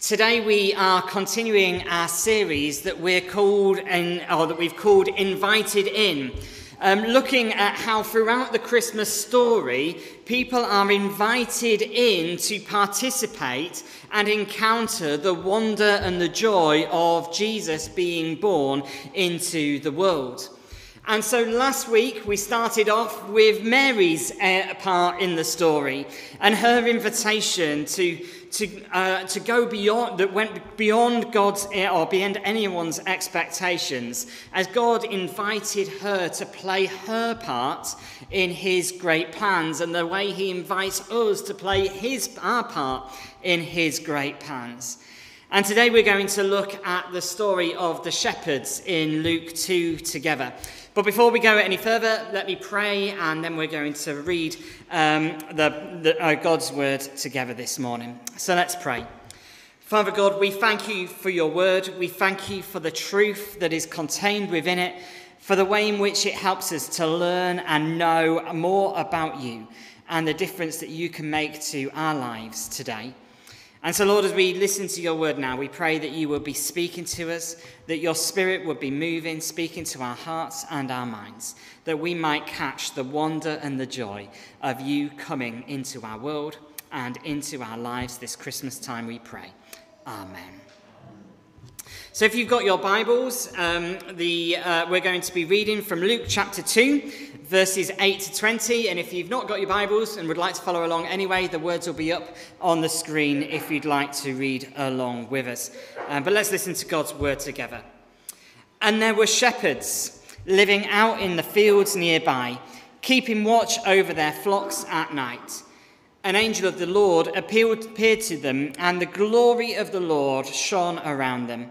Today we are continuing our series that we're called in, or that we've called Invited In. Um, looking at how throughout the Christmas story, people are invited in to participate and encounter the wonder and the joy of Jesus being born into the world. And so last week we started off with Mary's uh, part in the story and her invitation to, to, uh, to go beyond, that went beyond God's uh, or beyond anyone's expectations as God invited her to play her part in his great plans and the way he invites us to play his, our part in his great plans. And today we're going to look at the story of the shepherds in Luke 2 together. But before we go any further, let me pray, and then we're going to read um, the, the, uh, God's word together this morning. So let's pray. Father God, we thank you for your word. We thank you for the truth that is contained within it, for the way in which it helps us to learn and know more about you and the difference that you can make to our lives today. And so, Lord, as we listen to your word now, we pray that you will be speaking to us, that your spirit would be moving, speaking to our hearts and our minds, that we might catch the wonder and the joy of you coming into our world and into our lives this Christmas time, we pray. Amen. So, if you've got your Bibles, um, the, uh, we're going to be reading from Luke chapter 2, verses 8 to 20. And if you've not got your Bibles and would like to follow along anyway, the words will be up on the screen if you'd like to read along with us. Um, but let's listen to God's word together. And there were shepherds living out in the fields nearby, keeping watch over their flocks at night. An angel of the Lord appeared to them, and the glory of the Lord shone around them,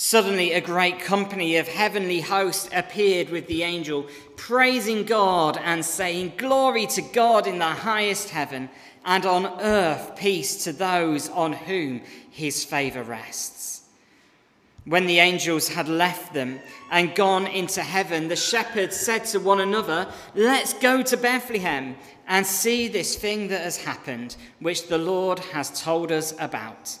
Suddenly, a great company of heavenly hosts appeared with the angel, praising God and saying, Glory to God in the highest heaven and on earth peace to those on whom his favour rests. When the angels had left them and gone into heaven, the shepherds said to one another, Let's go to Bethlehem and see this thing that has happened, which the Lord has told us about.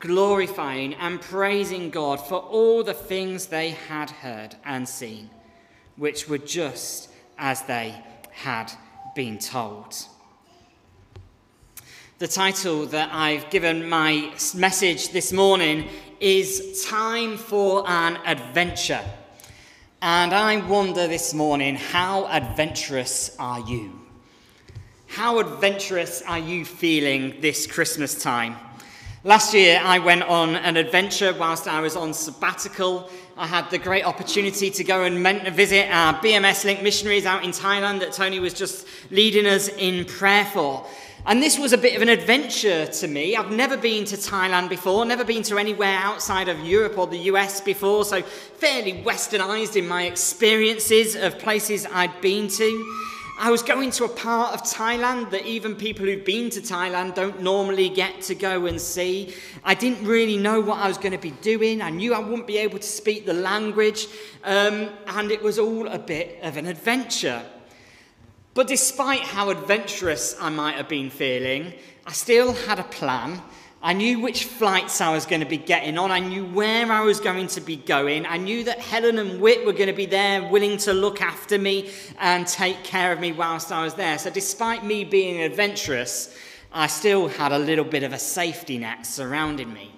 glorifying and praising God for all the things they had heard and seen, which were just as they had been told. The title that I've given my message this morning is Time for an Adventure. And I wonder this morning, how adventurous are you? How adventurous are you feeling this Christmas time? Last year, I went on an adventure whilst I was on sabbatical I had the great opportunity to go and visit our BMS Link missionaries out in Thailand that Tony was just leading us in prayer for. And this was a bit of an adventure to me. I've never been to Thailand before, never been to anywhere outside of Europe or the US before, so fairly westernized in my experiences of places I'd been to. I was going to a part of Thailand that even people who've been to Thailand don't normally get to go and see. I didn't really know what I was going to be doing. I knew I wouldn't be able to speak the language, um, and it was all a bit of an adventure. But despite how adventurous I might have been feeling, I still had a plan I knew which flights I was going to be getting on. I knew where I was going to be going. I knew that Helen and Whit were going to be there, willing to look after me and take care of me whilst I was there. So, despite me being adventurous, I still had a little bit of a safety net surrounding me.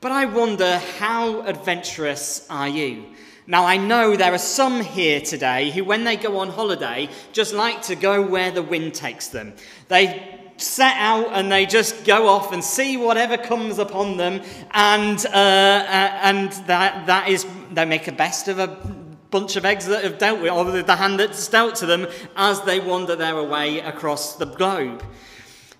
But I wonder, how adventurous are you? Now, I know there are some here today who, when they go on holiday, just like to go where the wind takes them. They set out and they just go off and see whatever comes upon them, and, uh, uh, and that, that is, they make the best of a bunch of eggs that have dealt with, or the hand that's dealt to them as they wander their way across the globe.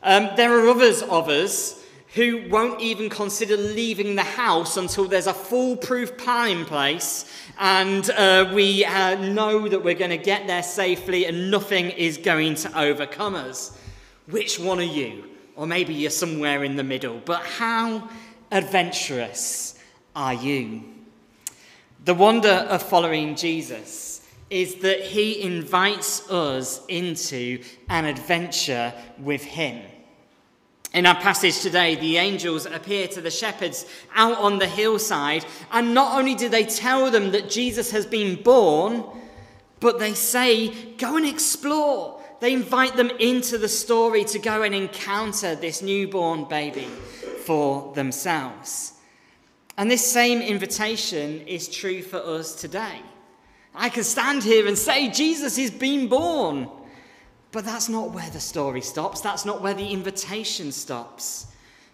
Um, there are others of us who won't even consider leaving the house until there's a foolproof plan in place and uh, we uh, know that we're going to get there safely and nothing is going to overcome us. Which one are you? Or maybe you're somewhere in the middle. But how adventurous are you? The wonder of following Jesus is that he invites us into an adventure with him. In our passage today, the angels appear to the shepherds out on the hillside, and not only do they tell them that Jesus has been born, but they say, Go and explore. They invite them into the story to go and encounter this newborn baby for themselves. And this same invitation is true for us today. I can stand here and say, Jesus is being born. But that's not where the story stops. That's not where the invitation stops.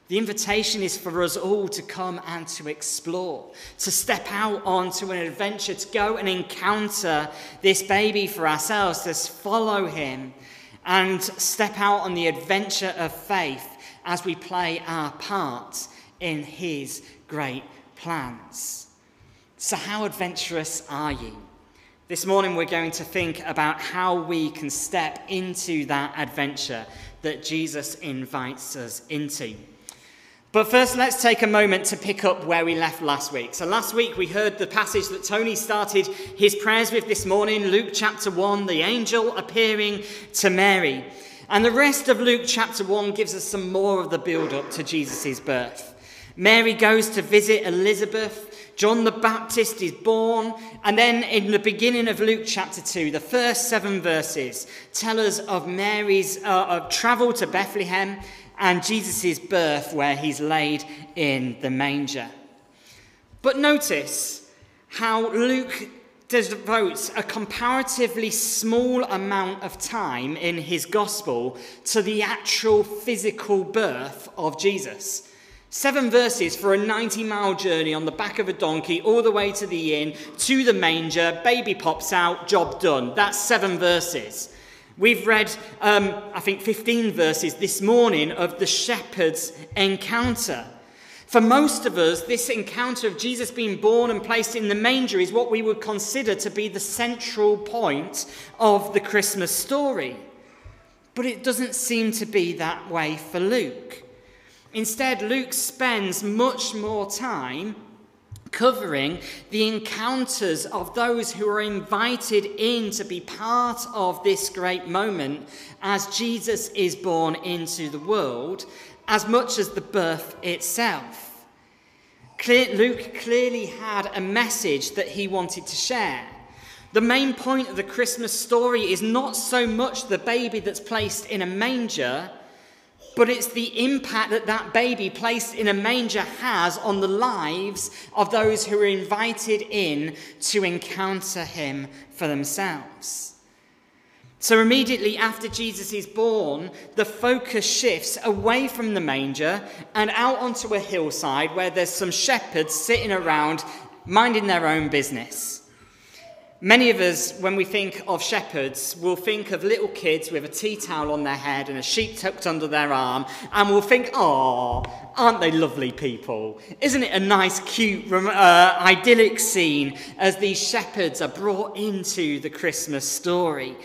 The invitation is for us all to come and to explore, to step out onto an adventure, to go and encounter this baby for ourselves, to follow him and step out on the adventure of faith as we play our part in his great plans. So, how adventurous are you? This morning, we're going to think about how we can step into that adventure that Jesus invites us into. But first, let's take a moment to pick up where we left last week. So, last week we heard the passage that Tony started his prayers with this morning, Luke chapter 1, the angel appearing to Mary. And the rest of Luke chapter 1 gives us some more of the build up to Jesus' birth. Mary goes to visit Elizabeth. John the Baptist is born. And then in the beginning of Luke chapter 2, the first seven verses tell us of Mary's uh, of travel to Bethlehem and Jesus' birth, where he's laid in the manger. But notice how Luke devotes a comparatively small amount of time in his gospel to the actual physical birth of Jesus. Seven verses for a 90 mile journey on the back of a donkey, all the way to the inn, to the manger, baby pops out, job done. That's seven verses. We've read, um, I think, 15 verses this morning of the shepherd's encounter. For most of us, this encounter of Jesus being born and placed in the manger is what we would consider to be the central point of the Christmas story. But it doesn't seem to be that way for Luke. Instead, Luke spends much more time covering the encounters of those who are invited in to be part of this great moment as Jesus is born into the world, as much as the birth itself. Luke clearly had a message that he wanted to share. The main point of the Christmas story is not so much the baby that's placed in a manger but it's the impact that that baby placed in a manger has on the lives of those who are invited in to encounter him for themselves. So, immediately after Jesus is born, the focus shifts away from the manger and out onto a hillside where there's some shepherds sitting around minding their own business. Many of us, when we think of shepherds, will think of little kids with a tea towel on their head and a sheep tucked under their arm, and we'll think, oh, aren't they lovely people? Isn't it a nice, cute, uh, idyllic scene as these shepherds are brought into the Christmas story?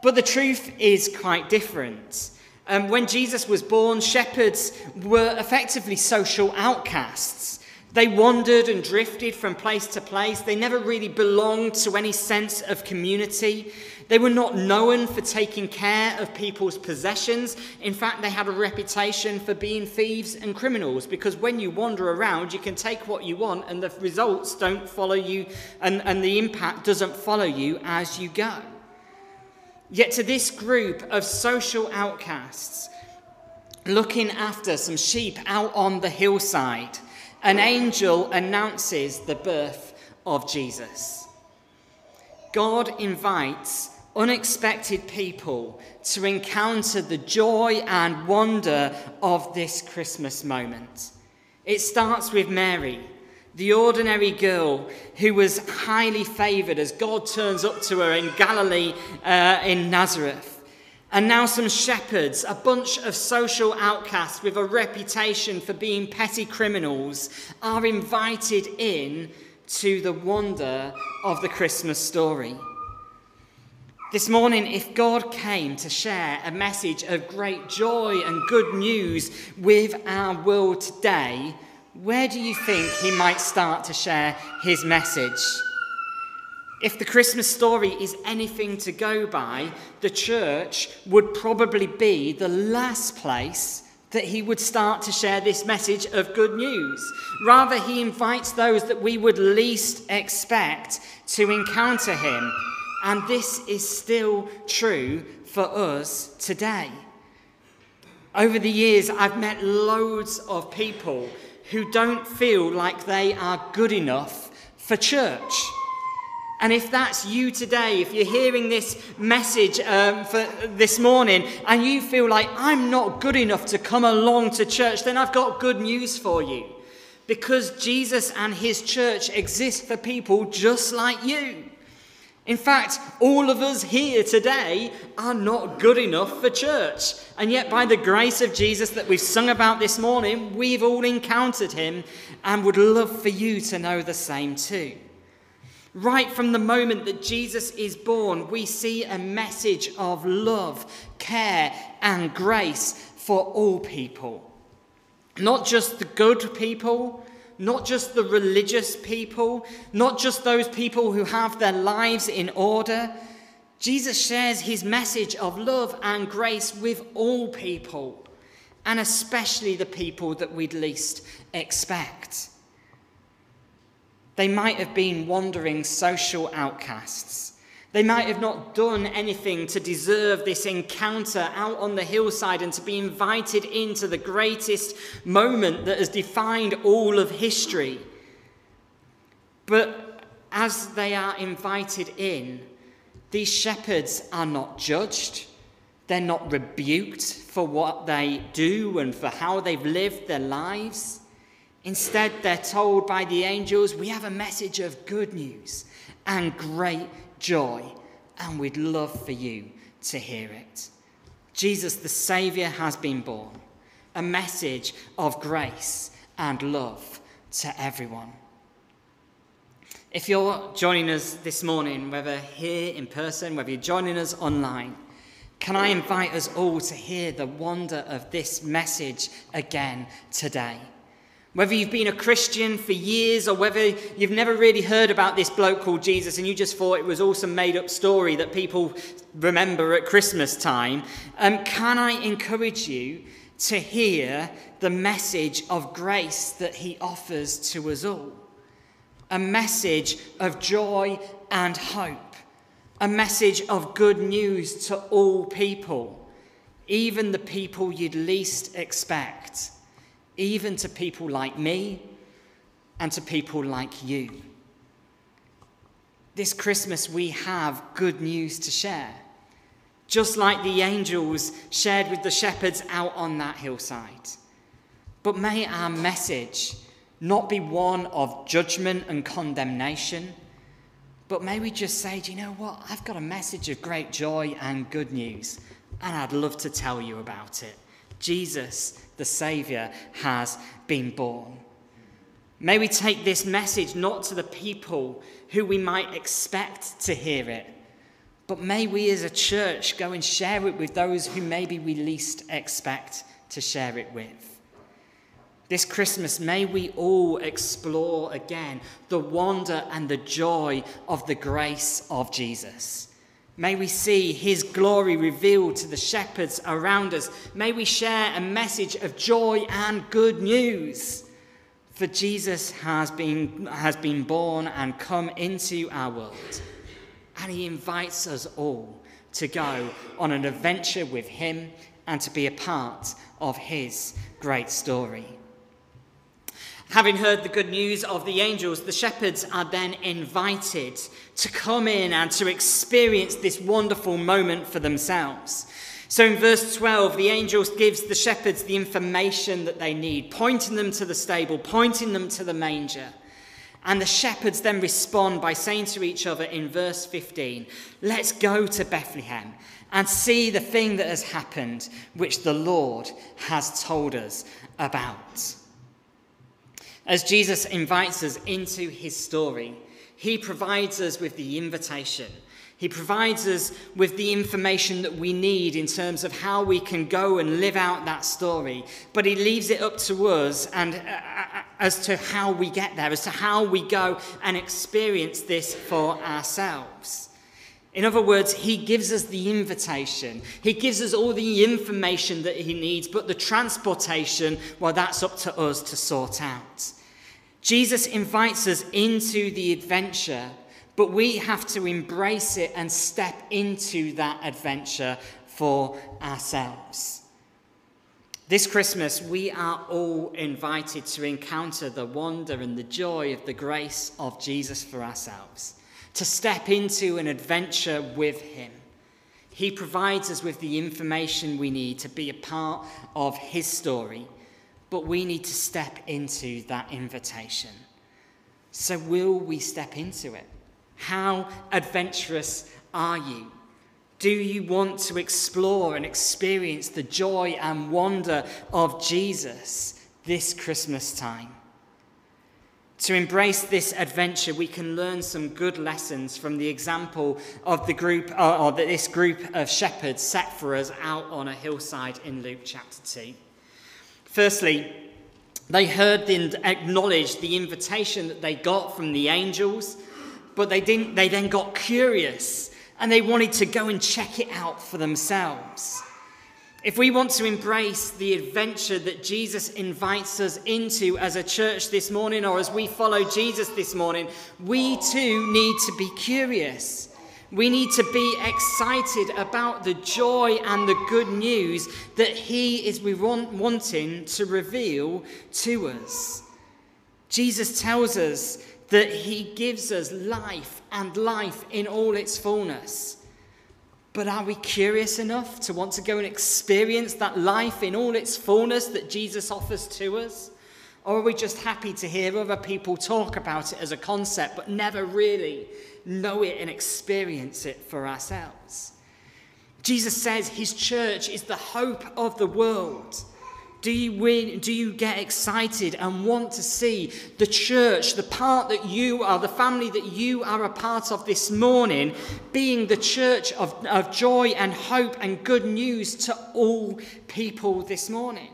But the truth is quite different. Um, when Jesus was born, shepherds were effectively social outcasts. They wandered and drifted from place to place. They never really belonged to any sense of community. They were not known for taking care of people's possessions. In fact, they had a reputation for being thieves and criminals because when you wander around, you can take what you want and the results don't follow you and, and the impact doesn't follow you as you go. Yet, to this group of social outcasts, looking after some sheep out on the hillside, an angel announces the birth of Jesus. God invites unexpected people to encounter the joy and wonder of this Christmas moment. It starts with Mary, the ordinary girl who was highly favoured as God turns up to her in Galilee uh, in Nazareth. And now, some shepherds, a bunch of social outcasts with a reputation for being petty criminals, are invited in to the wonder of the Christmas story. This morning, if God came to share a message of great joy and good news with our world today, where do you think he might start to share his message? If the Christmas story is anything to go by, the church would probably be the last place that he would start to share this message of good news. Rather, he invites those that we would least expect to encounter him. And this is still true for us today. Over the years, I've met loads of people who don't feel like they are good enough for church. And if that's you today, if you're hearing this message um, for this morning and you feel like I'm not good enough to come along to church, then I've got good news for you. Because Jesus and his church exist for people just like you. In fact, all of us here today are not good enough for church. And yet, by the grace of Jesus that we've sung about this morning, we've all encountered him and would love for you to know the same too. Right from the moment that Jesus is born, we see a message of love, care, and grace for all people. Not just the good people, not just the religious people, not just those people who have their lives in order. Jesus shares his message of love and grace with all people, and especially the people that we'd least expect. They might have been wandering social outcasts. They might have not done anything to deserve this encounter out on the hillside and to be invited into the greatest moment that has defined all of history. But as they are invited in, these shepherds are not judged. They're not rebuked for what they do and for how they've lived their lives. Instead, they're told by the angels, We have a message of good news and great joy, and we'd love for you to hear it. Jesus, the Saviour, has been born, a message of grace and love to everyone. If you're joining us this morning, whether here in person, whether you're joining us online, can I invite us all to hear the wonder of this message again today? Whether you've been a Christian for years or whether you've never really heard about this bloke called Jesus and you just thought it was all some made up story that people remember at Christmas time, um, can I encourage you to hear the message of grace that he offers to us all? A message of joy and hope, a message of good news to all people, even the people you'd least expect even to people like me and to people like you. This Christmas, we have good news to share, just like the angels shared with the shepherds out on that hillside. But may our message not be one of judgment and condemnation, but may we just say, do you know what? I've got a message of great joy and good news, and I'd love to tell you about it. Jesus the Saviour has been born. May we take this message not to the people who we might expect to hear it, but may we as a church go and share it with those who maybe we least expect to share it with. This Christmas, may we all explore again the wonder and the joy of the grace of Jesus. May we see his glory revealed to the shepherds around us. May we share a message of joy and good news. For Jesus has been, has been born and come into our world. And he invites us all to go on an adventure with him and to be a part of his great story. Having heard the good news of the angels, the shepherds are then invited to come in and to experience this wonderful moment for themselves. So in verse 12, the angels gives the shepherds the information that they need, pointing them to the stable, pointing them to the manger. And the shepherds then respond by saying to each other in verse 15, Let's go to Bethlehem and see the thing that has happened, which the Lord has told us about. As Jesus invites us into his story, he provides us with the invitation. He provides us with the information that we need in terms of how we can go and live out that story. But he leaves it up to us and uh, uh as to how we get there, as to how we go and experience this for ourselves. In other words, he gives us the invitation. He gives us all the information that he needs, but the transportation, well, that's up to us to sort out. Jesus invites us into the adventure, but we have to embrace it and step into that adventure for ourselves. This Christmas, we are all invited to encounter the wonder and the joy of the grace of Jesus for ourselves, to step into an adventure with Him. He provides us with the information we need to be a part of His story but we need to step into that invitation. So, will we step into it? How adventurous are you? Do you want to explore and experience the joy and wonder of Jesus this Christmas time? To embrace this adventure, we can learn some good lessons from the example of the group, uh, or, or this group of shepherds set for us out on a hillside in Luke chapter 2. Firstly, they heard and acknowledged the invitation that they got from the angels, but they, didn't, they then got curious and they wanted to go and check it out for themselves. If we want to embrace the adventure that Jesus invites us into as a church this morning, or as we follow Jesus this morning, we too need to be curious. We need to be excited about the joy and the good news that He is wanting to reveal to us. Jesus tells us that He gives us life and life in all its fullness. But are we curious enough to want to go and experience that life in all its fullness that Jesus offers to us? Or are we just happy to hear other people talk about it as a concept, but never really know it and experience it for ourselves. Jesus says his church is the hope of the world. Do you, win, do you get excited and want to see the church, the part that you are, the family that you are a part of this morning, being the church of, of joy and hope and good news to all people this morning?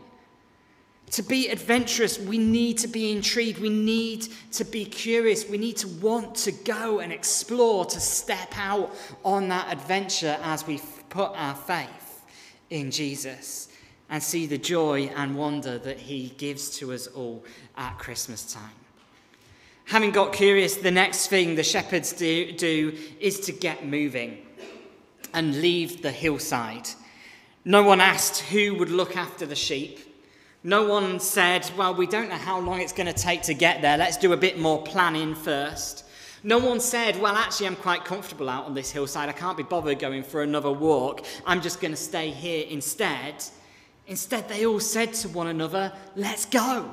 To be adventurous, we need to be intrigued. We need to be curious. We need to want to go and explore, to step out on that adventure as we put our faith in Jesus and see the joy and wonder that he gives to us all at Christmas time. Having got curious, the next thing the shepherds do, do is to get moving and leave the hillside. No one asked who would look after the sheep. No one said, well, we don't know how long it's going to take to get there. Let's do a bit more planning first. No one said, well, actually, I'm quite comfortable out on this hillside. I can't be bothered going for another walk. I'm just going to stay here instead. Instead, they all said to one another, let's go.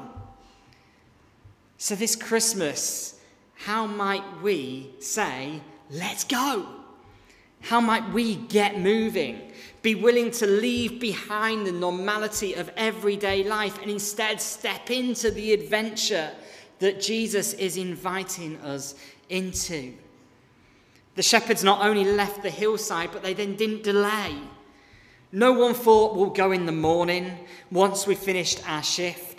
So, this Christmas, how might we say, let's go? How might we get moving? Be willing to leave behind the normality of everyday life and instead step into the adventure that Jesus is inviting us into. The shepherds not only left the hillside, but they then didn't delay. No one thought we'll go in the morning once we finished our shift.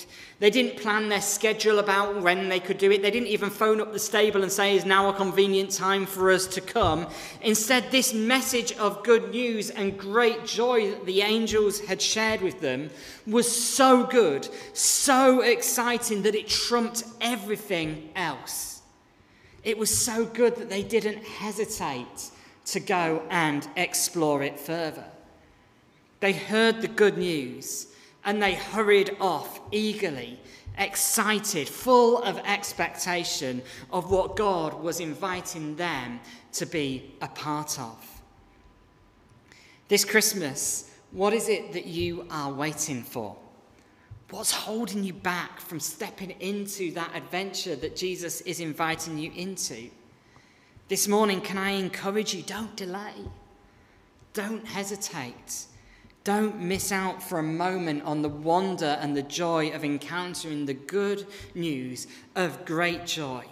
They didn't plan their schedule about when they could do it. They didn't even phone up the stable and say, is now a convenient time for us to come. Instead, this message of good news and great joy that the angels had shared with them was so good, so exciting that it trumped everything else. It was so good that they didn't hesitate to go and explore it further. They heard the good news and they hurried off eagerly, excited, full of expectation of what God was inviting them to be a part of. This Christmas, what is it that you are waiting for? What's holding you back from stepping into that adventure that Jesus is inviting you into? This morning, can I encourage you? Don't delay. Don't hesitate. Don't miss out for a moment on the wonder and the joy of encountering the good news of great joy,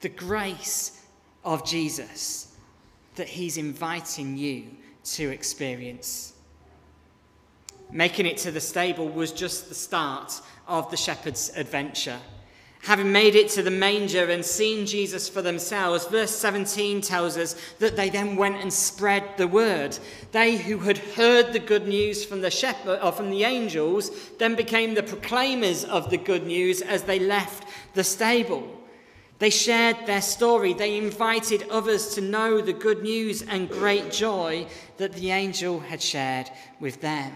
the grace of Jesus that He's inviting you to experience. Making it to the stable was just the start of the shepherd's adventure. Having made it to the manger and seen Jesus for themselves, verse 17 tells us that they then went and spread the word. They who had heard the good news from the shepherd or from the angels then became the proclaimers of the good news as they left the stable. They shared their story. They invited others to know the good news and great joy that the angel had shared with them.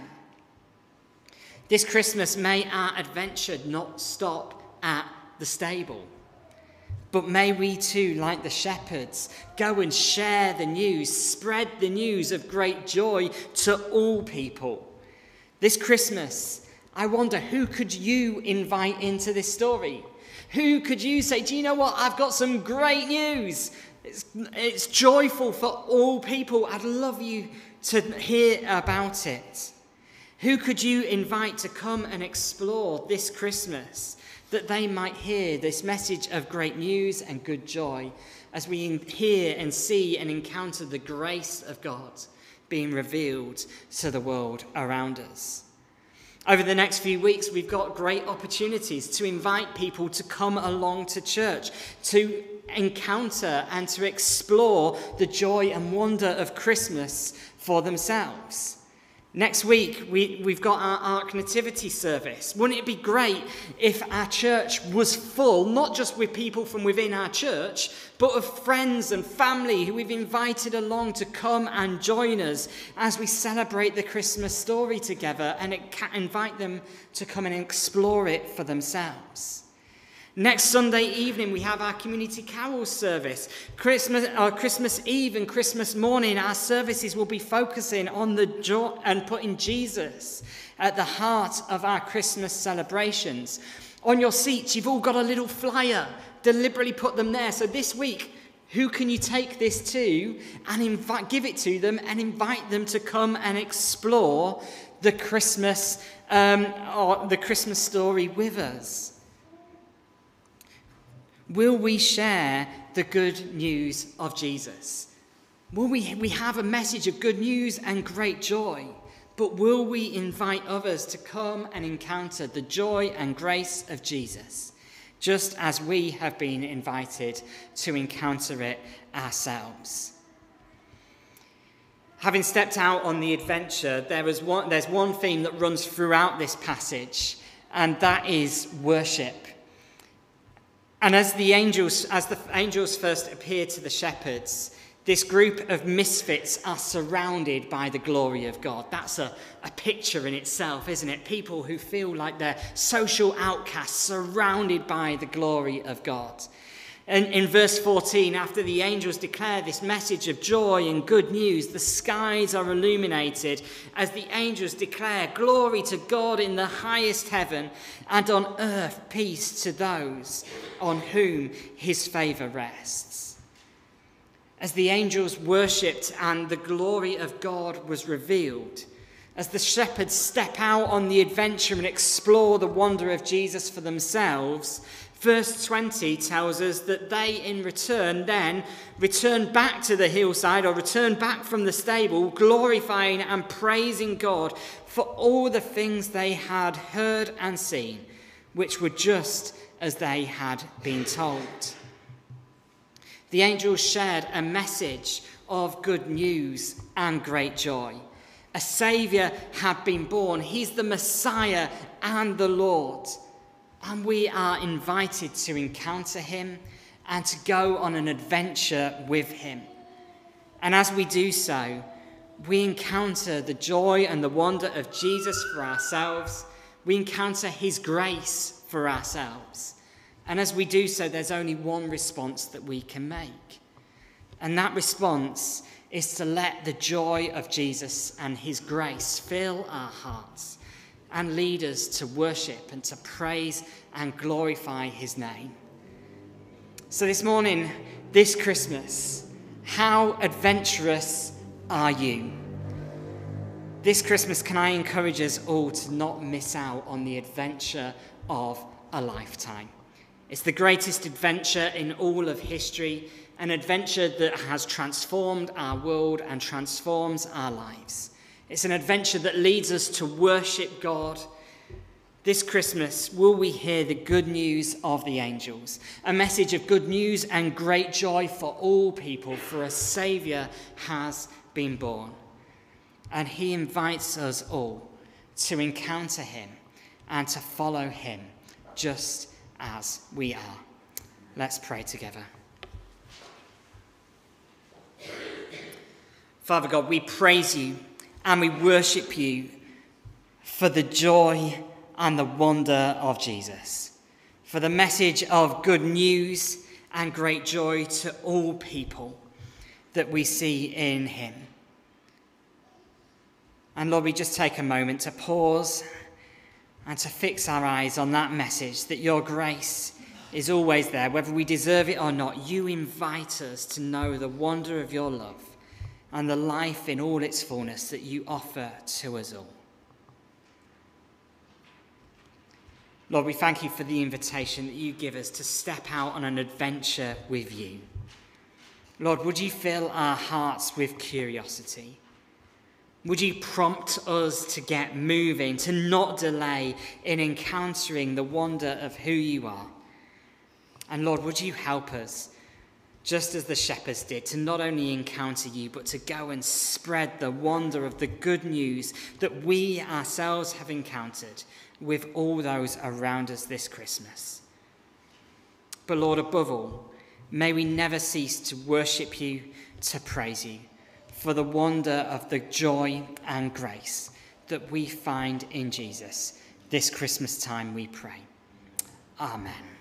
This Christmas, may our adventure not stop at the stable. But may we too, like the shepherds, go and share the news, spread the news of great joy to all people. This Christmas, I wonder who could you invite into this story? Who could you say, Do you know what? I've got some great news. It's, it's joyful for all people. I'd love you to hear about it. Who could you invite to come and explore this Christmas that they might hear this message of great news and good joy as we hear and see and encounter the grace of God being revealed to the world around us? Over the next few weeks, we've got great opportunities to invite people to come along to church, to encounter and to explore the joy and wonder of Christmas for themselves. Next week, we, we've got our Ark Nativity service. Wouldn't it be great if our church was full, not just with people from within our church, but of friends and family who we've invited along to come and join us as we celebrate the Christmas story together and invite them to come and explore it for themselves? Next Sunday evening, we have our community carol service. Christmas, uh, Christmas Eve and Christmas morning, our services will be focusing on the joy and putting Jesus at the heart of our Christmas celebrations. On your seats, you've all got a little flyer. Deliberately put them there. So this week, who can you take this to and invite, give it to them and invite them to come and explore the Christmas um, or the Christmas story with us? Will we share the good news of Jesus? Will we, we have a message of good news and great joy? But will we invite others to come and encounter the joy and grace of Jesus, just as we have been invited to encounter it ourselves? Having stepped out on the adventure, there is one, there's one theme that runs throughout this passage, and that is worship. And as the angels, as the angels first appear to the shepherds, this group of misfits are surrounded by the glory of God. That's a, a picture in itself, isn't it? People who feel like they're social outcasts, surrounded by the glory of God. And in verse 14, after the angels declare this message of joy and good news, the skies are illuminated as the angels declare glory to God in the highest heaven and on earth peace to those on whom his favor rests. As the angels worshipped and the glory of God was revealed, as the shepherds step out on the adventure and explore the wonder of Jesus for themselves, Verse 20 tells us that they, in return, then return back to the hillside or return back from the stable, glorifying and praising God for all the things they had heard and seen, which were just as they had been told. The angels shared a message of good news and great joy. A Saviour had been born, He's the Messiah and the Lord. And we are invited to encounter him and to go on an adventure with him. And as we do so, we encounter the joy and the wonder of Jesus for ourselves. We encounter his grace for ourselves. And as we do so, there's only one response that we can make. And that response is to let the joy of Jesus and his grace fill our hearts and lead us to worship and to praise and glorify his name. So, this morning, this Christmas, how adventurous are you? This Christmas, can I encourage us all to not miss out on the adventure of a lifetime? It's the greatest adventure in all of history, an adventure that has transformed our world and transforms our lives. It's an adventure that leads us to worship God. This Christmas, will we hear the good news of the angels? A message of good news and great joy for all people, for a Saviour has been born. And He invites us all to encounter Him and to follow Him just as we are. Let's pray together. Father God, we praise you and we worship you for the joy and the wonder of Jesus, for the message of good news and great joy to all people that we see in him. And Lord, we just take a moment to pause and to fix our eyes on that message that your grace is always there, whether we deserve it or not. You invite us to know the wonder of your love and the life in all its fullness that you offer to us all. Lord, we thank you for the invitation that you give us to step out on an adventure with you. Lord, would you fill our hearts with curiosity? Would you prompt us to get moving, to not delay in encountering the wonder of who you are? And Lord, would you help us, just as the shepherds did, to not only encounter you, but to go and spread the wonder of the good news that we ourselves have encountered with all those around us this Christmas? But Lord, above all, may we never cease to worship you, to praise you for the wonder of the joy and grace that we find in Jesus this Christmas time, we pray. Amen.